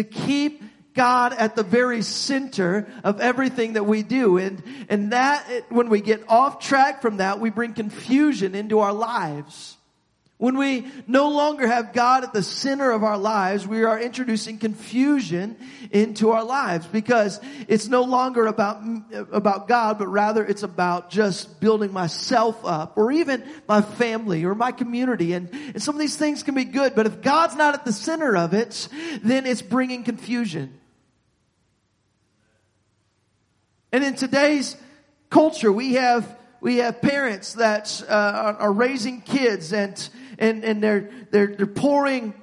to keep God at the very center of everything that we do. And, and that, when we get off track from that, we bring confusion into our lives. When we no longer have God at the center of our lives, we are introducing confusion into our lives because it's no longer about, about God, but rather it's about just building myself up or even my family or my community. And, and some of these things can be good, but if God's not at the center of it, then it's bringing confusion. And in today's culture, we have we have parents that uh, are raising kids and and and they're they're they're pouring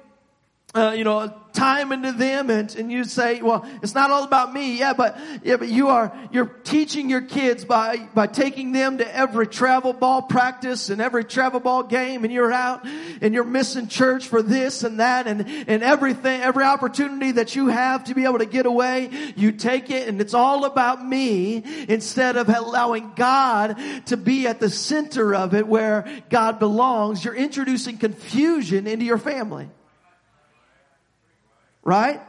uh, you know time into them and, and you say, well, it's not all about me. Yeah, but, yeah, but you are, you're teaching your kids by, by taking them to every travel ball practice and every travel ball game and you're out and you're missing church for this and that and, and everything, every opportunity that you have to be able to get away, you take it and it's all about me instead of allowing God to be at the center of it where God belongs. You're introducing confusion into your family. Right?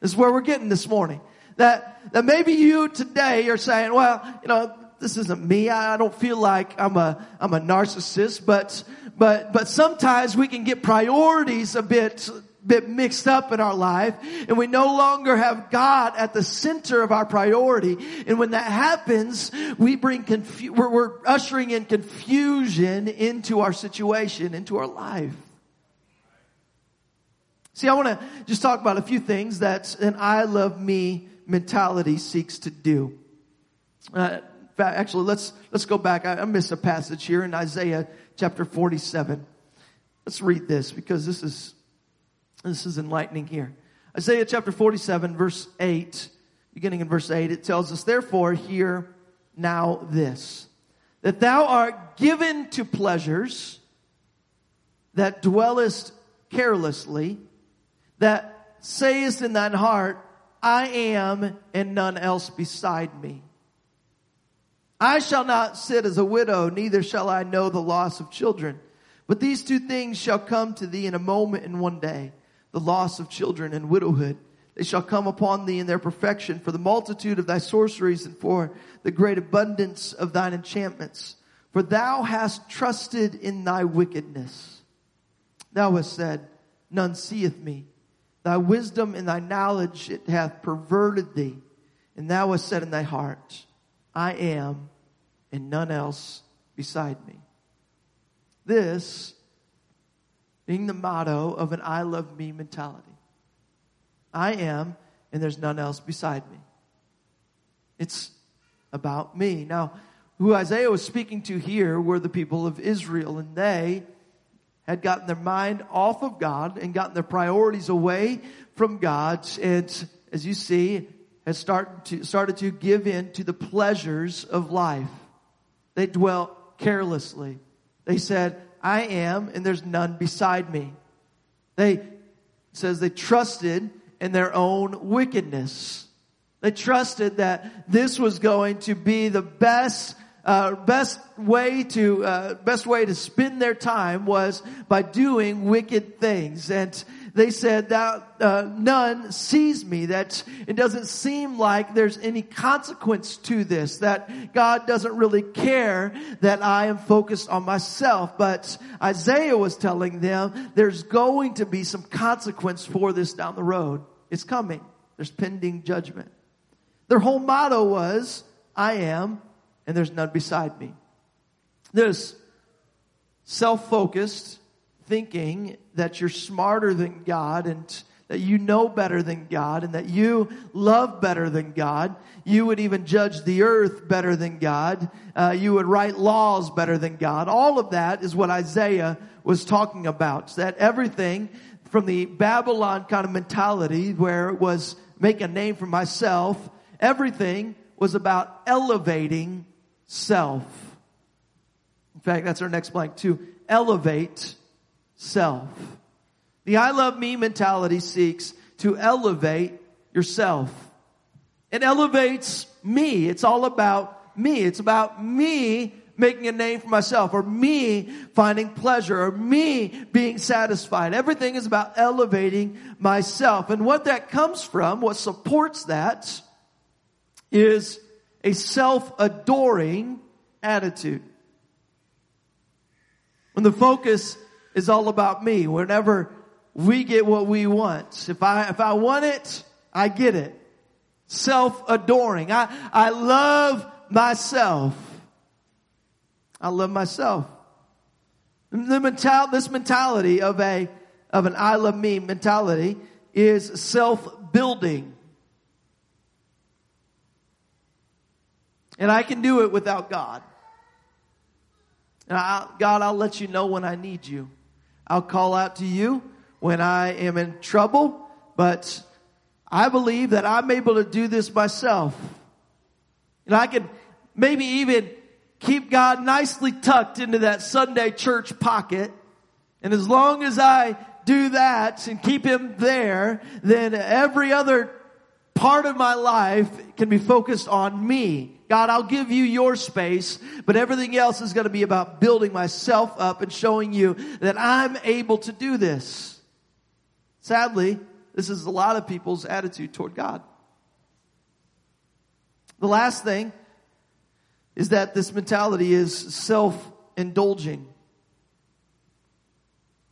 This is where we're getting this morning. That, that maybe you today are saying, well, you know, this isn't me. I don't feel like I'm a, I'm a narcissist, but, but, but sometimes we can get priorities a bit, bit mixed up in our life and we no longer have God at the center of our priority. And when that happens, we bring confu- we're, we're ushering in confusion into our situation, into our life. See, I want to just talk about a few things that an I love me mentality seeks to do. Uh, actually, let's, let's go back. I, I missed a passage here in Isaiah chapter 47. Let's read this because this is, this is enlightening here. Isaiah chapter 47 verse 8, beginning in verse 8, it tells us, therefore hear now this, that thou art given to pleasures that dwellest carelessly, that sayest in thine heart, I am and none else beside me. I shall not sit as a widow, neither shall I know the loss of children. But these two things shall come to thee in a moment in one day, the loss of children and widowhood. They shall come upon thee in their perfection for the multitude of thy sorceries and for the great abundance of thine enchantments. For thou hast trusted in thy wickedness. Thou hast said, none seeth me. Thy wisdom and thy knowledge it hath perverted thee. And thou hast said in thy heart, I am and none else beside me. This being the motto of an I love me mentality. I am and there's none else beside me. It's about me. Now, who Isaiah was speaking to here were the people of Israel and they had gotten their mind off of God and gotten their priorities away from God. And as you see, had started to, started to give in to the pleasures of life. They dwelt carelessly. They said, I am and there's none beside me. They says they trusted in their own wickedness. They trusted that this was going to be the best uh, best way to uh, best way to spend their time was by doing wicked things. And they said that uh, none sees me that it doesn't seem like there's any consequence to this that god doesn't really care that i am focused on myself. But isaiah was telling them there's going to be some consequence for this down the road. It's coming. There's pending judgment. Their whole motto was i am and there's none beside me. This self-focused thinking that you're smarter than God and that you know better than God and that you love better than God. You would even judge the earth better than God. Uh, you would write laws better than God. All of that is what Isaiah was talking about. That everything from the Babylon kind of mentality where it was make a name for myself, everything was about elevating self. In fact, that's our next blank to elevate self. The I love me mentality seeks to elevate yourself. It elevates me. It's all about me. It's about me making a name for myself or me finding pleasure or me being satisfied. Everything is about elevating myself. And what that comes from, what supports that is a self-adoring attitude. When the focus is all about me, whenever we get what we want, if I, if I want it, I get it. Self-adoring. I, I love myself. I love myself. The mental, this mentality of a, of an I love me mentality is self-building. And I can do it without God. I, God, I'll let you know when I need you. I'll call out to you when I am in trouble, but I believe that I'm able to do this myself. And I can maybe even keep God nicely tucked into that Sunday church pocket. And as long as I do that and keep Him there, then every other part of my life can be focused on me. God, I'll give you your space, but everything else is going to be about building myself up and showing you that I'm able to do this. Sadly, this is a lot of people's attitude toward God. The last thing is that this mentality is self-indulging.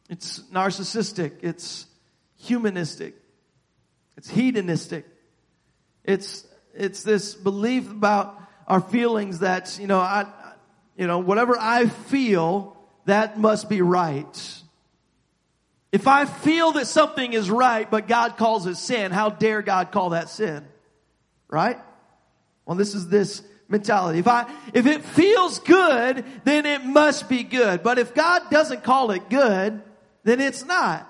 It's narcissistic. It's humanistic. It's hedonistic. It's, it's this belief about our feelings that, you know, I, you know, whatever I feel, that must be right. If I feel that something is right, but God calls it sin, how dare God call that sin? Right? Well, this is this mentality. If I, if it feels good, then it must be good. But if God doesn't call it good, then it's not.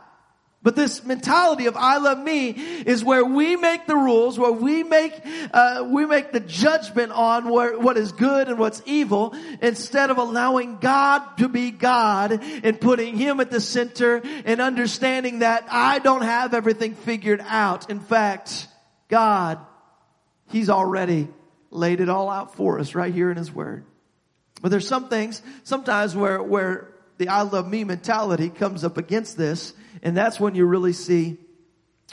But this mentality of I love me is where we make the rules, where we make, uh, we make the judgment on where, what is good and what's evil instead of allowing God to be God and putting Him at the center and understanding that I don't have everything figured out. In fact, God, He's already laid it all out for us right here in His Word. But there's some things, sometimes where, where the I love me mentality comes up against this and that's when you really see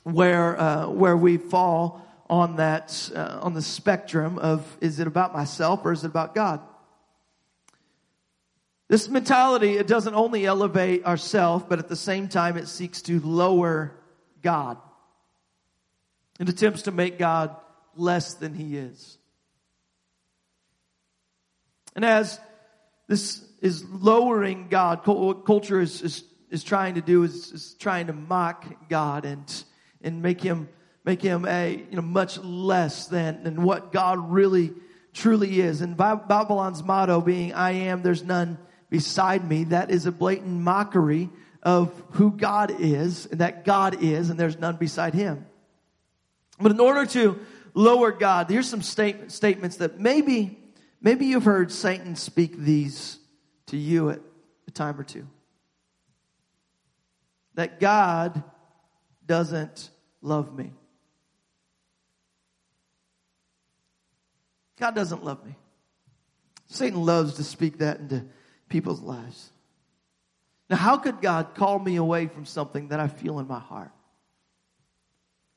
where uh, where we fall on that uh, on the spectrum of is it about myself or is it about God? This mentality it doesn't only elevate ourself, but at the same time it seeks to lower God. It attempts to make God less than He is. And as this is lowering God, What culture is, is is trying to do is, is trying to mock God and and make him make him a you know much less than than what God really truly is. And Babylon's motto being "I am, there's none beside me." That is a blatant mockery of who God is and that God is, and there's none beside Him. But in order to lower God, here's some state, statements that maybe maybe you've heard Satan speak these to you at a time or two that God doesn't love me. God doesn't love me. Satan loves to speak that into people's lives. Now, how could God call me away from something that I feel in my heart?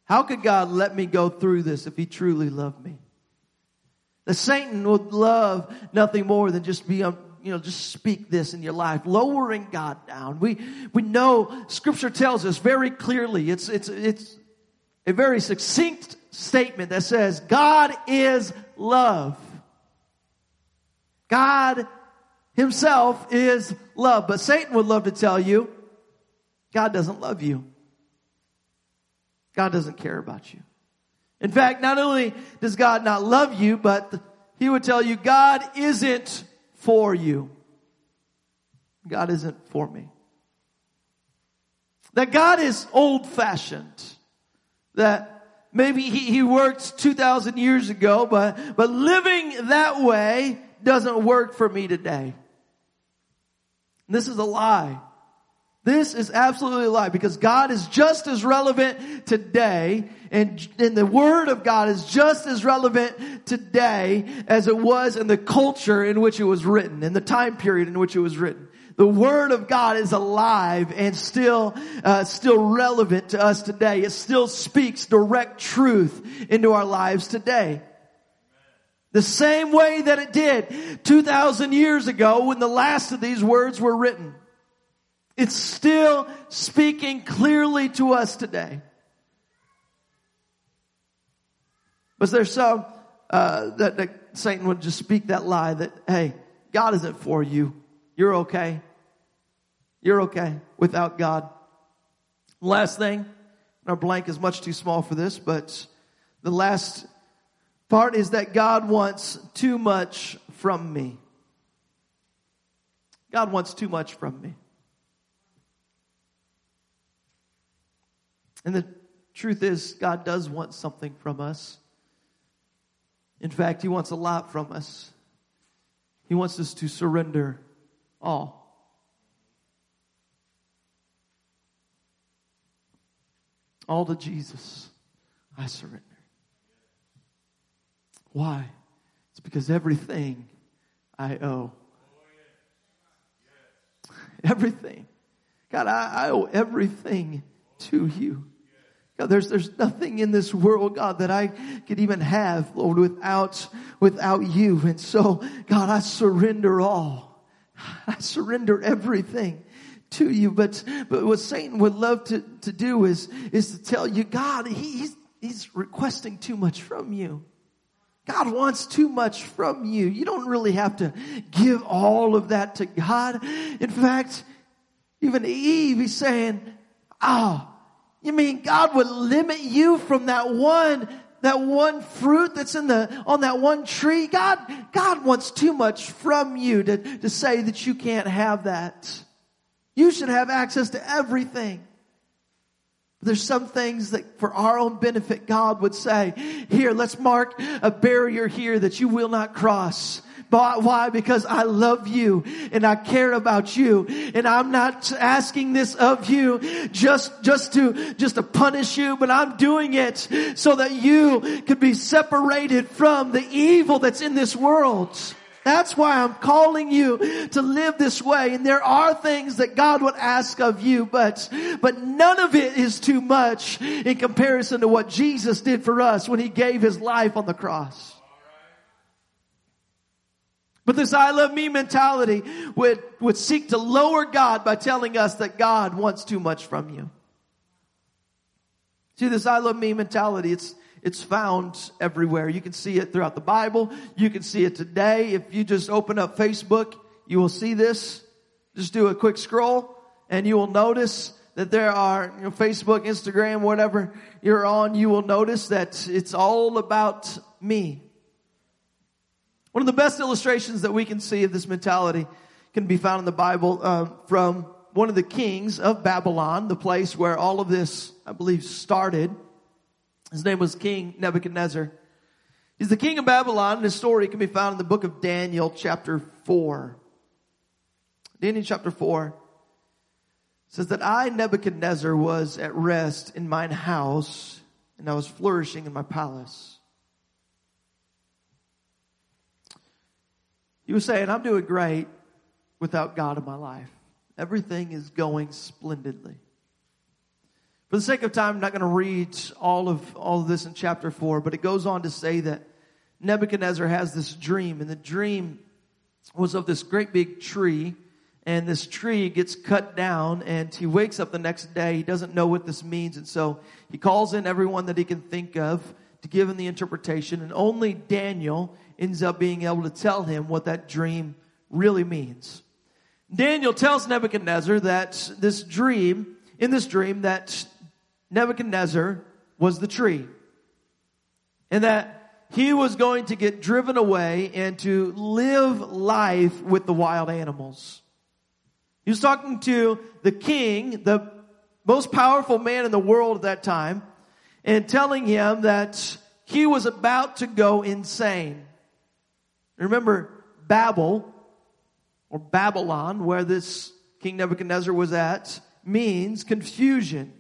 How could God let me go through this if he truly loved me? The Satan would love nothing more than just be um, you know, just speak this in your life, lowering God down. We, we know scripture tells us very clearly, it's, it's, it's a very succinct statement that says, God is love. God himself is love. But Satan would love to tell you, God doesn't love you. God doesn't care about you. In fact, not only does God not love you, but he would tell you God isn't for you. God isn't for me. That God is old fashioned. That maybe he, he worked 2,000 years ago, but, but living that way doesn't work for me today. This is a lie This is absolutely a lie because God is just as relevant today and, and the Word of God is just as relevant today as it was in the culture in which it was written, in the time period in which it was written. The Word of God is alive and still, uh, still relevant to us today. It still speaks direct truth into our lives today. The same way that it did 2,000 years ago when the last of these words were written. It's still speaking clearly to us today. Was there some uh, that, that Satan would just speak that lie that, hey, God isn't for you. You're okay. You're okay without God. Last thing, our blank is much too small for this, but the last part is that God wants too much from me. God wants too much from me. And the truth is, God does want something from us. In fact, He wants a lot from us. He wants us to surrender all. All to Jesus, I surrender. Why? It's because everything I owe. Everything. God, I, I owe everything to you. God, there's, there's nothing in this world, God, that I could even have, Lord, without, without you. And so, God, I surrender all. I surrender everything to you. But, but what Satan would love to, to do is, is to tell you, God, he's, he's requesting too much from you. God wants too much from you. You don't really have to give all of that to God. In fact, even Eve, he's saying, ah, oh, you mean God would limit you from that one, that one fruit that's in the, on that one tree? God, God wants too much from you to, to say that you can't have that. You should have access to everything. There's some things that for our own benefit, God would say, here, let's mark a barrier here that you will not cross. Why? Because I love you and I care about you and I'm not asking this of you just, just to, just to punish you, but I'm doing it so that you could be separated from the evil that's in this world. That's why I'm calling you to live this way. And there are things that God would ask of you, but, but none of it is too much in comparison to what Jesus did for us when he gave his life on the cross. But this I love me mentality would, would seek to lower God by telling us that God wants too much from you. See, this I love me mentality, it's, it's found everywhere. You can see it throughout the Bible. You can see it today. If you just open up Facebook, you will see this. Just do a quick scroll and you will notice that there are you know, Facebook, Instagram, whatever you're on, you will notice that it's all about me. One of the best illustrations that we can see of this mentality can be found in the Bible uh, from one of the kings of Babylon, the place where all of this, I believe, started. His name was King Nebuchadnezzar. He's the king of Babylon, and his story can be found in the book of Daniel, chapter 4. Daniel chapter 4 says that I, Nebuchadnezzar, was at rest in mine house, and I was flourishing in my palace. He was saying, I'm doing great without God in my life. Everything is going splendidly. For the sake of time, I'm not going to read all of all of this in chapter four, but it goes on to say that Nebuchadnezzar has this dream, and the dream was of this great big tree, and this tree gets cut down, and he wakes up the next day. He doesn't know what this means, and so he calls in everyone that he can think of to give him the interpretation, and only Daniel ends up being able to tell him what that dream really means. Daniel tells Nebuchadnezzar that this dream, in this dream, that Nebuchadnezzar was the tree. And that he was going to get driven away and to live life with the wild animals. He was talking to the king, the most powerful man in the world at that time, and telling him that he was about to go insane. Remember Babel or Babylon, where this King Nebuchadnezzar was at means confusion,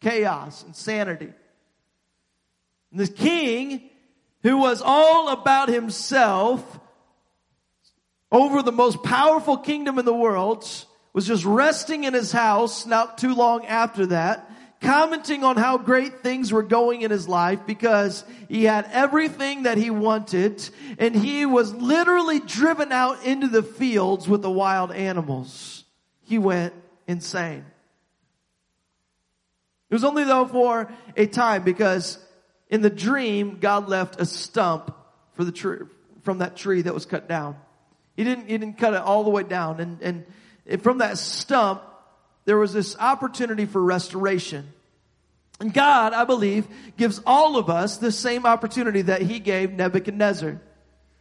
chaos, insanity. And the king, who was all about himself, over the most powerful kingdom in the world, was just resting in his house not too long after that, commenting on how great things were going in his life because he had everything that he wanted and he was literally driven out into the fields with the wild animals. He went insane. It was only though for a time because in the dream, God left a stump for the tree, from that tree that was cut down. He didn't, he didn't cut it all the way down. And, and from that stump, there was this opportunity for restoration. And God, I believe, gives all of us the same opportunity that He gave Nebuchadnezzar.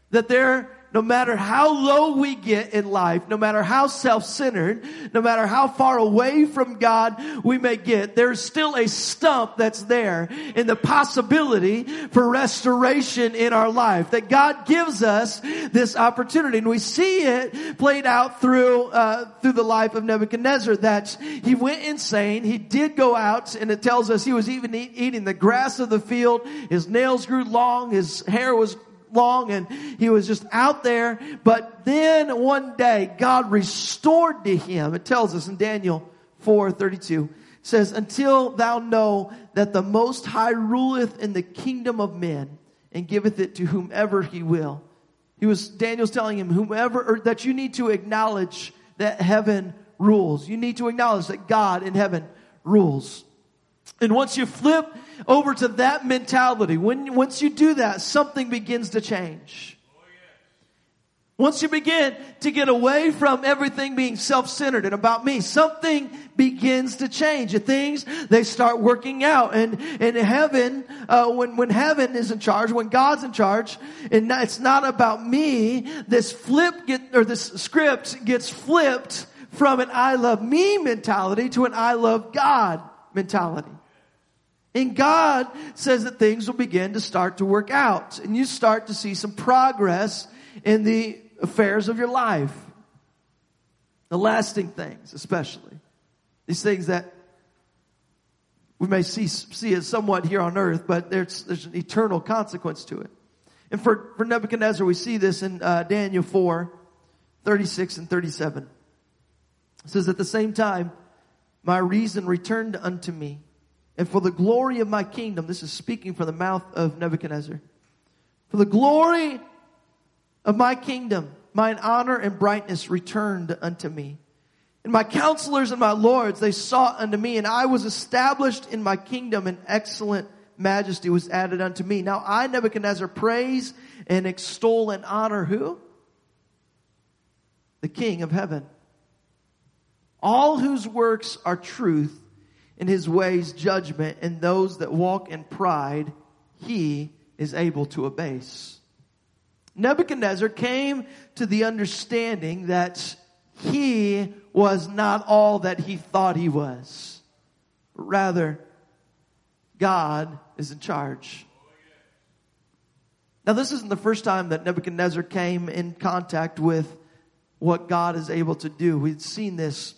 That there no matter how low we get in life, no matter how self-centered, no matter how far away from God we may get, there's still a stump that's there in the possibility for restoration in our life. That God gives us this opportunity. And we see it played out through, uh, through the life of Nebuchadnezzar that he went insane. He did go out and it tells us he was even eat, eating the grass of the field. His nails grew long. His hair was long and he was just out there. But then one day God restored to him. It tells us in Daniel 4 32 says, until thou know that the most high ruleth in the kingdom of men and giveth it to whomever he will. He was, Daniel's telling him, whomever, that you need to acknowledge that heaven rules. You need to acknowledge that God in heaven rules. And once you flip over to that mentality, when, once you do that, something begins to change. Once you begin to get away from everything being self-centered and about me, something begins to change. Things, they start working out. And in heaven, uh, when, when heaven is in charge, when God's in charge, and it's not about me, this flip get, or this script gets flipped from an I love me mentality to an I love God mentality. And God says that things will begin to start to work out and you start to see some progress in the affairs of your life. The lasting things, especially. These things that we may see, see as somewhat here on earth, but there's, there's an eternal consequence to it. And for, for Nebuchadnezzar, we see this in uh, Daniel 4, 36 and 37. It says, At the same time, my reason returned unto me and for the glory of my kingdom, this is speaking from the mouth of Nebuchadnezzar. For the glory of my kingdom, mine honor and brightness returned unto me. And my counselors and my lords, they sought unto me, and I was established in my kingdom, and excellent majesty was added unto me. Now I, Nebuchadnezzar, praise and extol and honor who? The King of heaven. All whose works are truth in his ways judgment, and those that walk in pride, he is able to abase. Nebuchadnezzar came to the understanding that he was not all that he thought he was, rather God is in charge. Now, this isn't the first time that Nebuchadnezzar came in contact with what God is able to do. We've seen this,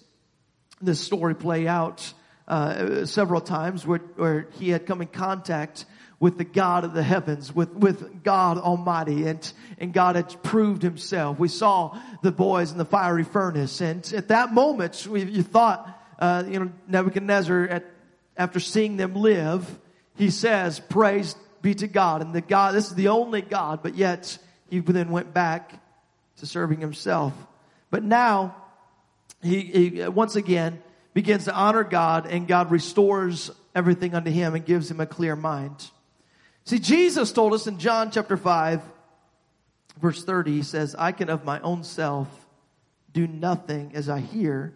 this story play out uh, several times where, where he had come in contact with the God of the heavens, with, with God Almighty, and, and God had proved himself. We saw the boys in the fiery furnace, and at that moment, we, you thought, uh, you know, Nebuchadnezzar, at, after seeing them live, he says, praise be to God, and the God, this is the only God, but yet he then went back to serving himself. But now, he, he once again, begins to honor God and God restores everything unto him and gives him a clear mind. See, Jesus told us in John chapter 5, verse 30, he says, I can of my own self do nothing as I hear,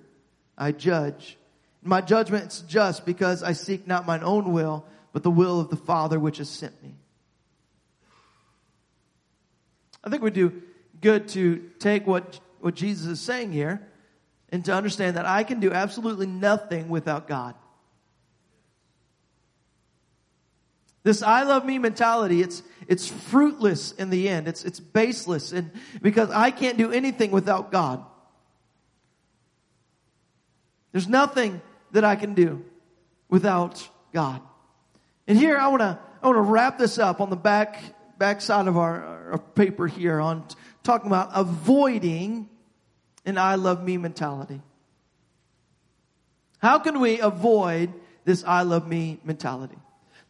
I judge. My judgment is just because I seek not mine own will, but the will of the Father which has sent me. I think we do good to take what, what Jesus is saying here and to understand that I can do absolutely nothing without God. This I love me mentality, it's, it's fruitless in the end. It's, it's baseless and because I can't do anything without God. There's nothing that I can do without God. And here I want to I want to wrap this up on the back back side of our, our paper here on talking about avoiding an I love me mentality. How can we avoid this I love me mentality?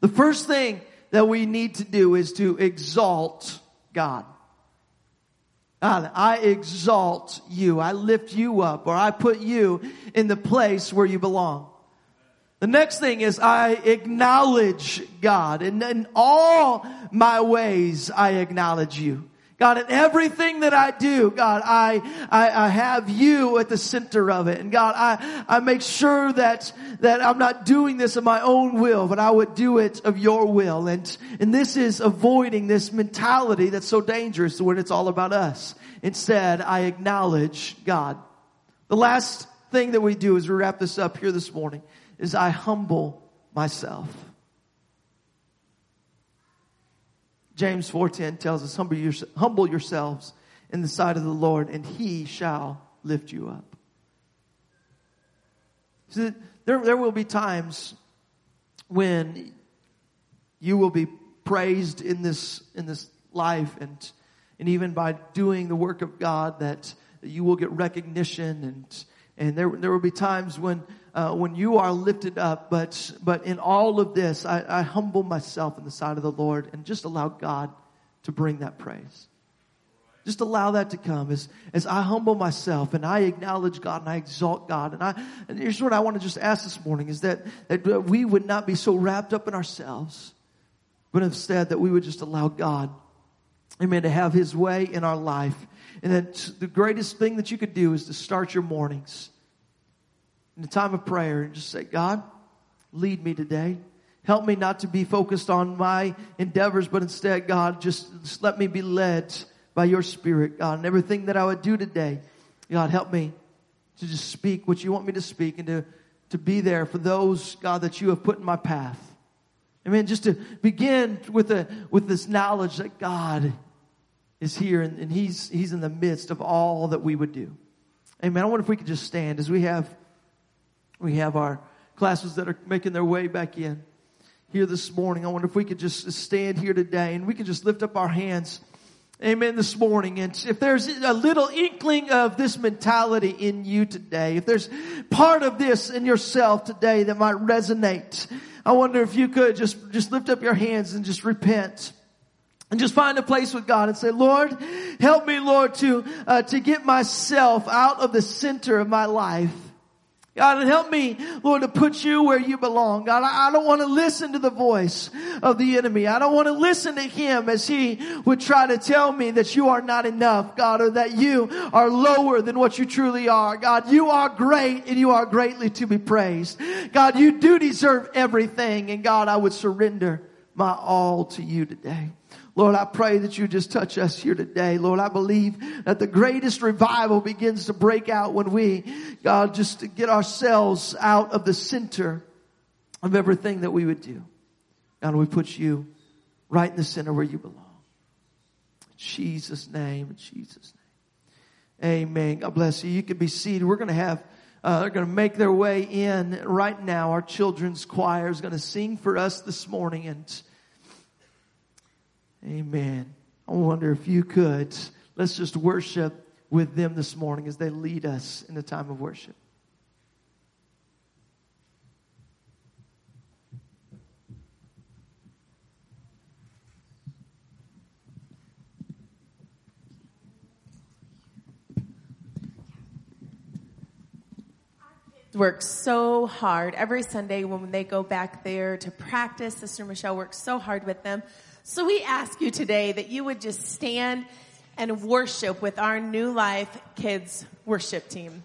The first thing that we need to do is to exalt God. God, I exalt you. I lift you up or I put you in the place where you belong. The next thing is I acknowledge God and in all my ways I acknowledge you. God, in everything that I do, God, I, I, I, have you at the center of it. And God, I, I make sure that, that I'm not doing this of my own will, but I would do it of your will. And, and this is avoiding this mentality that's so dangerous when it's all about us. Instead, I acknowledge God. The last thing that we do as we wrap this up here this morning is I humble myself. James 4:10 tells us humble, your, humble yourselves in the sight of the Lord and he shall lift you up. So there, there will be times when you will be praised in this, in this life and, and even by doing the work of God that you will get recognition and, and there, there will be times when, uh, when you are lifted up, but, but in all of this, I, I humble myself in the sight of the Lord and just allow God to bring that praise. Just allow that to come as, as I humble myself and I acknowledge God and I exalt God. And I, and here's what I want to just ask this morning is that, that we would not be so wrapped up in ourselves, but instead that we would just allow God, amen, to have his way in our life and that the greatest thing that you could do is to start your mornings in a time of prayer and just say, God, lead me today. Help me not to be focused on my endeavors, but instead, God, just, just let me be led by your spirit, God. And everything that I would do today, God, help me to just speak what you want me to speak and to, to be there for those, God, that you have put in my path. I just to begin with a, with this knowledge that God is here and, and he's, he's in the midst of all that we would do. Amen. I wonder if we could just stand as we have, we have our classes that are making their way back in here this morning. I wonder if we could just stand here today and we could just lift up our hands. Amen this morning. And if there's a little inkling of this mentality in you today, if there's part of this in yourself today that might resonate, I wonder if you could just, just lift up your hands and just repent. And just find a place with God and say, Lord, help me, Lord, to, uh, to get myself out of the center of my life. God, help me, Lord, to put you where you belong. God, I don't want to listen to the voice of the enemy. I don't want to listen to him as he would try to tell me that you are not enough, God, or that you are lower than what you truly are. God, you are great and you are greatly to be praised. God, you do deserve everything. And God, I would surrender my all to you today. Lord, I pray that you just touch us here today. Lord, I believe that the greatest revival begins to break out when we, God, just to get ourselves out of the center of everything that we would do. God, we put you right in the center where you belong. In Jesus' name, in Jesus' name. Amen. God bless you. You can be seated. We're going to have, uh, they're going to make their way in right now. Our children's choir is going to sing for us this morning and Amen. I wonder if you could, let's just worship with them this morning as they lead us in the time of worship. work so hard every Sunday when they go back there to practice. Sister Michelle works so hard with them so we ask you today that you would just stand and worship with our New Life Kids worship team.